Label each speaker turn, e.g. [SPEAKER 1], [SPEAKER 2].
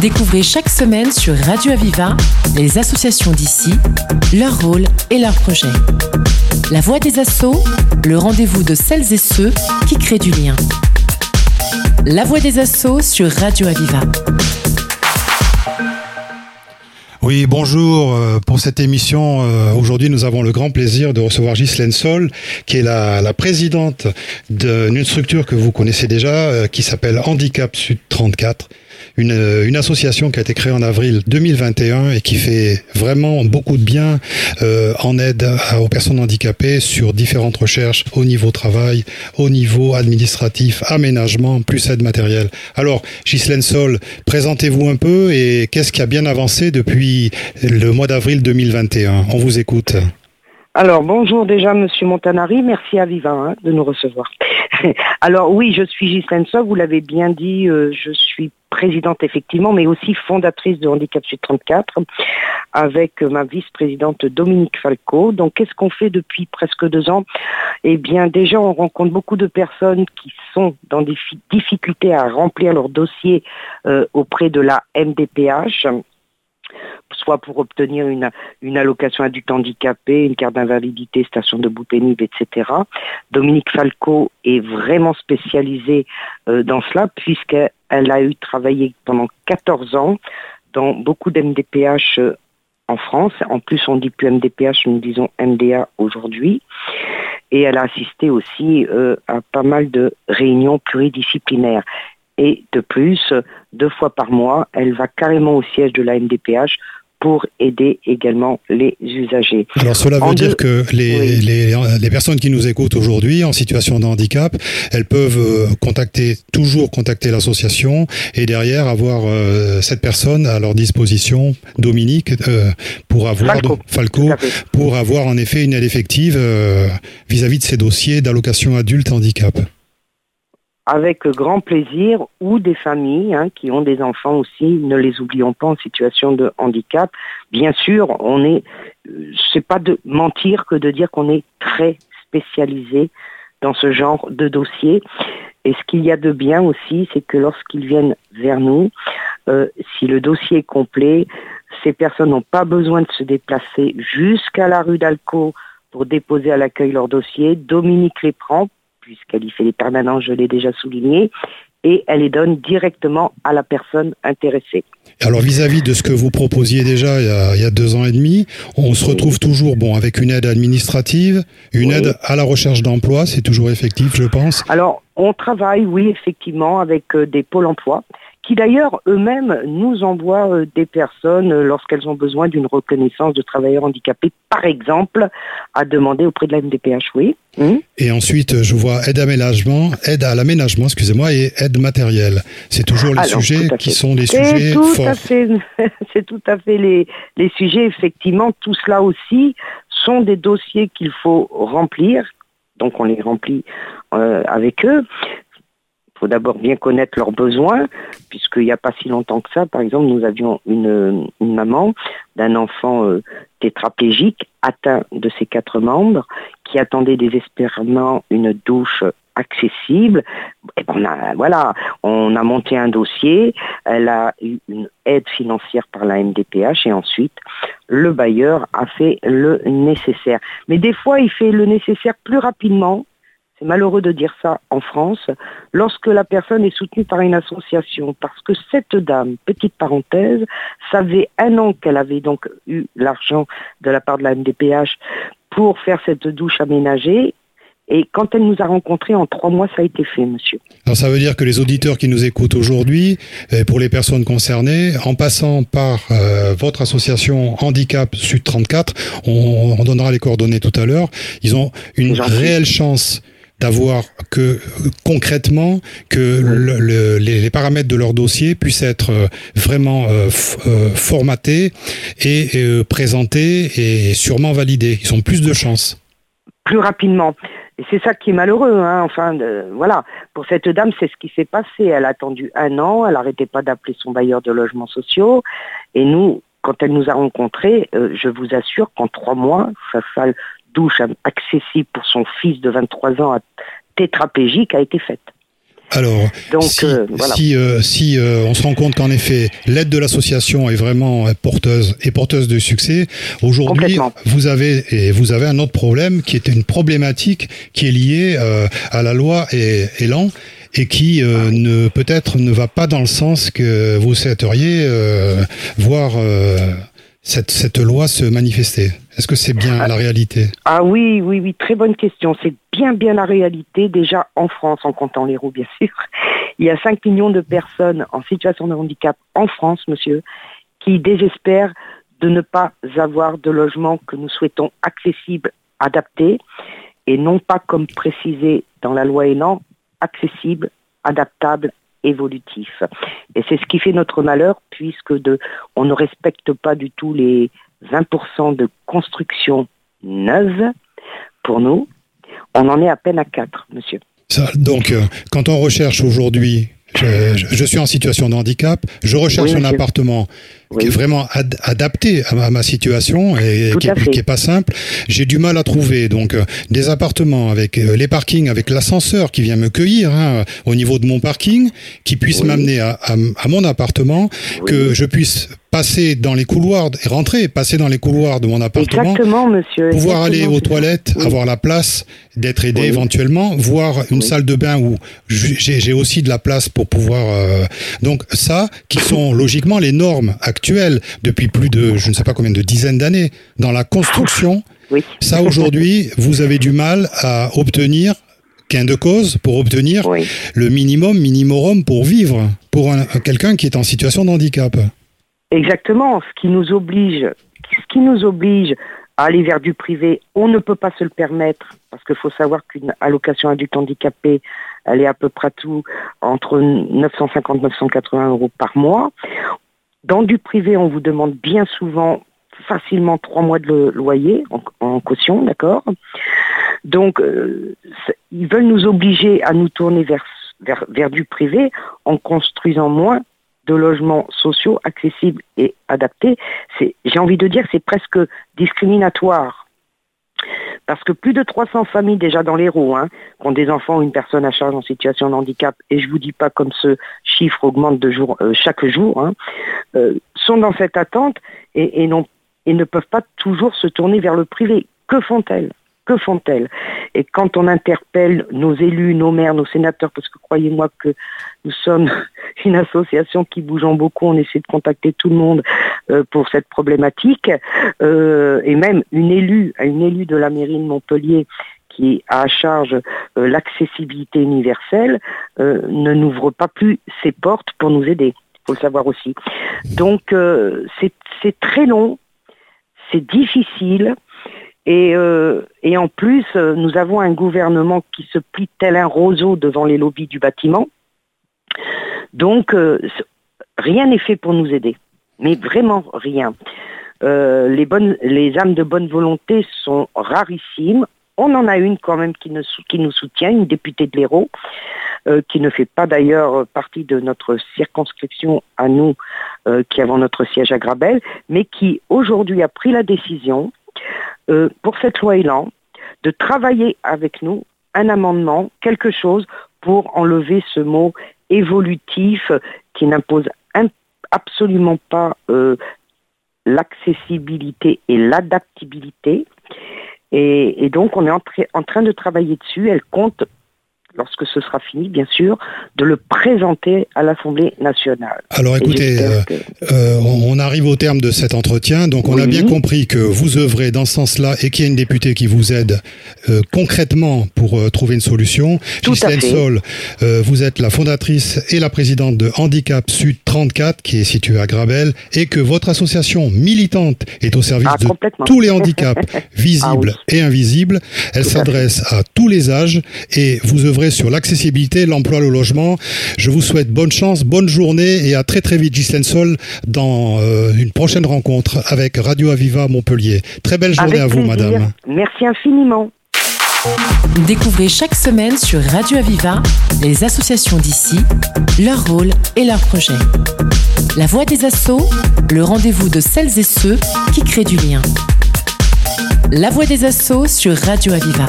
[SPEAKER 1] Découvrez chaque semaine sur Radio Aviva les associations d'ici, leur rôle et leurs projets. La voix des assauts, le rendez-vous de celles et ceux qui créent du lien. La voix des assauts sur Radio Aviva.
[SPEAKER 2] Oui, bonjour. Euh, pour cette émission, euh, aujourd'hui, nous avons le grand plaisir de recevoir Ghislaine Sol, qui est la, présidente d'une structure que vous connaissez déjà, euh, qui s'appelle Handicap Sud 34 une, euh, une, association qui a été créée en avril 2021 et qui fait vraiment beaucoup de bien euh, en aide aux personnes handicapées sur différentes recherches au niveau travail, au niveau administratif, aménagement, plus aide matérielle. Alors, Ghislaine Sol, présentez-vous un peu et qu'est-ce qui a bien avancé depuis le mois d'avril 2021 On vous écoute.
[SPEAKER 3] Alors bonjour déjà Monsieur Montanari, merci à Viva hein, de nous recevoir. Alors oui, je suis Ghislaine Sol, vous l'avez bien dit, euh, je suis présidente effectivement, mais aussi fondatrice de Handicap Sud 34, avec ma vice-présidente Dominique Falco. Donc qu'est-ce qu'on fait depuis presque deux ans? Eh bien déjà, on rencontre beaucoup de personnes qui sont dans des difficultés à remplir leur dossier euh, auprès de la MDPH soit pour obtenir une, allocation adulte handicapé, une carte d'invalidité, station de bout pénible, etc. Dominique Falco est vraiment spécialisée euh, dans cela puisqu'elle a eu travaillé pendant 14 ans dans beaucoup d'MDPH euh, en France. En plus, on dit plus MDPH, nous disons MDA aujourd'hui. Et elle a assisté aussi euh, à pas mal de réunions pluridisciplinaires. Et de plus, deux fois par mois, elle va carrément au siège de la MDPH pour aider également les usagers.
[SPEAKER 2] Alors cela veut dire que les, les, les, personnes qui nous écoutent aujourd'hui en situation de handicap, elles peuvent euh, contacter toujours contacter l'association et derrière avoir euh, cette personne à leur disposition, Dominique, euh, pour avoir
[SPEAKER 3] Falco,
[SPEAKER 2] Falco pour avoir en effet une aide effective vis-à-vis -vis de ces dossiers d'allocation adulte handicap
[SPEAKER 3] avec grand plaisir, ou des familles hein, qui ont des enfants aussi, ne les oublions pas en situation de handicap. Bien sûr, on est, c'est pas de mentir que de dire qu'on est très spécialisé dans ce genre de dossier. Et ce qu'il y a de bien aussi, c'est que lorsqu'ils viennent vers nous, euh, si le dossier est complet, ces personnes n'ont pas besoin de se déplacer jusqu'à la rue d'Alco pour déposer à l'accueil leur dossier. Dominique les prend puisqu'elle y fait les permanences, je l'ai déjà souligné, et elle les donne directement à la personne intéressée.
[SPEAKER 2] Alors vis-à-vis de ce que vous proposiez déjà il y, a, deux ans et demi, on se retrouve toujours bon avec une aide administrative, une aide à la recherche d'emploi, c'est toujours effectif, je pense.
[SPEAKER 3] Alors on travaille, oui, effectivement, avec euh, des pôles emploi qui d'ailleurs eux-mêmes nous envoient euh, des personnes euh, lorsqu'elles ont besoin d'une reconnaissance de travailleurs handicapés, par exemple, à demander auprès de la MDPH, oui.
[SPEAKER 2] Hmm. Et ensuite, je vois aide aménagement, aide à l'aménagement, excusez-moi, et aide matérielle. C'est toujours les sujets qui sont les sujets
[SPEAKER 3] tout
[SPEAKER 2] forts.
[SPEAKER 3] C'est tout à fait les, les sujets, effectivement. Tout cela aussi sont des dossiers qu'il faut remplir, donc on les remplit euh, avec eux faut d'abord bien connaître leurs besoins, puisqu'il n'y a pas si longtemps que ça, par exemple, nous avions une, maman d'un enfant euh, tétraplégique atteint de ses quatre membres, qui attendait désespérément une douche accessible. Et ben, on a, voilà, on a monté un dossier, elle a eu une aide financière par la MDPH et ensuite le bailleur a fait le nécessaire. Mais des fois, il fait le nécessaire plus rapidement c'est malheureux de dire ça en France, lorsque la personne est soutenue par une association, parce que cette dame, petite parenthèse, savait un an qu'elle avait donc eu l'argent de la part de la MDPH pour faire cette douche aménagée, et quand elle nous a rencontrés, en trois mois, ça a été fait, monsieur.
[SPEAKER 2] Alors ça veut dire que les auditeurs qui nous écoutent aujourd'hui, euh, pour les personnes concernées, en passant par euh, votre association Handicap Sud 34, on, on, donnera les coordonnées tout à l'heure, ils ont une réelle chance d'avoir que concrètement que le, les, paramètres de leur dossier puissent être euh, vraiment euh, euh, formatés et présentés et sûrement validés. Ils ont plus de chances.
[SPEAKER 3] Plus rapidement. Et c'est ça qui est malheureux. Hein. Enfin, voilà. Pour cette dame, c'est ce qui s'est passé. Elle a attendu un an. Elle n'arrêtait pas d'appeler son bailleur de logements sociaux. Et nous, quand elle nous a rencontrés, je vous assure qu'en trois mois, sa salle douche accessible pour son fils de 23 ans tétraplégique a été faite.
[SPEAKER 2] Alors, si, euh, si, euh, si euh, on se rend compte qu'en effet, l'aide de l'association est vraiment porteuse et porteuse de succès, aujourd'hui, vous avez et vous avez un autre problème qui est une problématique qui est liée à la loi et Elan et qui ne peut-être ne va pas dans le sens que vous souhaiteriez voir cette, cette loi se manifester Est-ce que c'est bien la réalité?
[SPEAKER 4] Ah oui, oui, oui, très bonne question. C'est bien, bien la réalité, déjà en France, en comptant les roues, bien sûr. Il y a 5 millions de personnes en situation de handicap en France, monsieur, qui désespèrent de ne pas avoir de logement que nous souhaitons accessible, adapté, et non pas comme précisé dans la loi Elan, accessible, adaptable évolutif. Et c'est ce qui fait notre malheur, puisque de, on ne respecte pas du tout les 20% de construction neuve. Pour nous, on en est à peine à 4, monsieur.
[SPEAKER 2] donc, euh, quand on recherche aujourd'hui je, suis en situation de handicap, je recherche un appartement qui est vraiment adapté à ma, situation et qui est, pas simple. J'ai du mal à trouver donc euh, des appartements avec euh, les parkings, avec l'ascenseur qui vient me cueillir hein, au niveau de mon parking, qui puisse m'amener à, à, mon appartement, que je puisse passer dans les couloirs et rentrer, passer dans les couloirs de mon appartement,
[SPEAKER 4] Exactement, monsieur.
[SPEAKER 2] pouvoir aller aux toilettes, avoir la place, d'être aidé éventuellement, voir une salle de bain où j'ai aussi de la place pour pouvoir. Euh, donc ça, qui sont logiquement les normes actuelles depuis plus de, je ne sais pas combien de dizaines d'années dans la construction. Oui. Ça aujourd'hui, vous avez du mal à obtenir gain de cause pour obtenir le minimum, minimum pour vivre pour quelqu'un qui est en situation de handicap.
[SPEAKER 4] Exactement, ce qui nous oblige, ce qui nous oblige à aller vers du privé, on ne peut pas se le permettre parce qu'il faut savoir qu'une allocation adulte handicapé, elle est à peu près tout entre 950 980 euros par mois. Dans du privé, on vous demande bien souvent facilement trois mois de loyer en, caution, d'accord? Donc, euh, ils veulent nous obliger à nous tourner vers, vers, du privé en construisant moins de logements sociaux accessibles et adaptés, j'ai envie de dire, c'est presque discriminatoire. Parce que plus de 300 familles déjà dans les roues, hein, qui ont des enfants ou une personne à charge en situation de handicap, et je vous dis pas comme ce chiffre augmente euh, chaque jour, hein, euh, sont dans cette attente et ne peuvent pas toujours se tourner vers le privé. Que font-elles? Que font-elles? Et quand on interpelle nos élus, nos maires, nos sénateurs, parce que croyez-moi que nous sommes une association qui bougeons beaucoup, on essaie de contacter tout le monde euh, pour cette problématique, euh, et même une élue, une élue de la mairie de Montpellier qui a à charge euh, l'accessibilité universelle, ne n'ouvre pas plus ses portes pour nous aider. Il faut le savoir aussi. Donc c'est très long, c'est difficile. Et, euh, et en plus, euh, nous avons un gouvernement qui se plie tel un roseau devant les lobbies du bâtiment. Donc, euh, rien n'est fait pour nous aider. Mais vraiment rien. les, bonnes, les âmes de bonne volonté sont rarissimes. On en a une quand même qui, qui nous soutient, une députée de l'Hérault, qui ne fait pas d'ailleurs partie de notre circonscription à nous, qui avons notre siège à Grabel, mais qui aujourd'hui a pris la décision euh, pour cette loi Elan de travailler avec nous un amendement, quelque chose pour enlever ce mot évolutif qui n'impose absolument pas euh, l'accessibilité et l'adaptabilité. Et, donc on est en, train de travailler dessus. Elle compte lorsque ce sera fini, bien sûr, de le présenter à l'Assemblée nationale.
[SPEAKER 2] Alors écoutez, euh, euh, on arrive au terme de cet entretien, donc on a bien compris que vous œuvrez dans ce sens-là et qu'il y a une députée qui vous aide euh, concrètement pour trouver une solution. Ghislaine Sol, vous êtes la fondatrice et la présidente de Handicap Sud 34, qui est située à Grabel, et que votre association militante est au service ah, de tous les handicaps, visibles ah et invisibles. Elle s'adresse à tous les âges et vous œuvrez sur l'accessibilité, l'emploi, le logement. Je vous souhaite bonne chance, bonne journée et à très très vite, Ghislaine Sol, dans euh, une prochaine rencontre avec Radio Aviva Montpellier. Très belle journée à vous, madame.
[SPEAKER 4] Merci infiniment.
[SPEAKER 1] Découvrez chaque semaine sur Radio Aviva les associations d'ici, leur rôle et leurs projets. La voix des assauts, le rendez-vous de celles et ceux qui créent du lien. La voix des assauts sur Radio Aviva.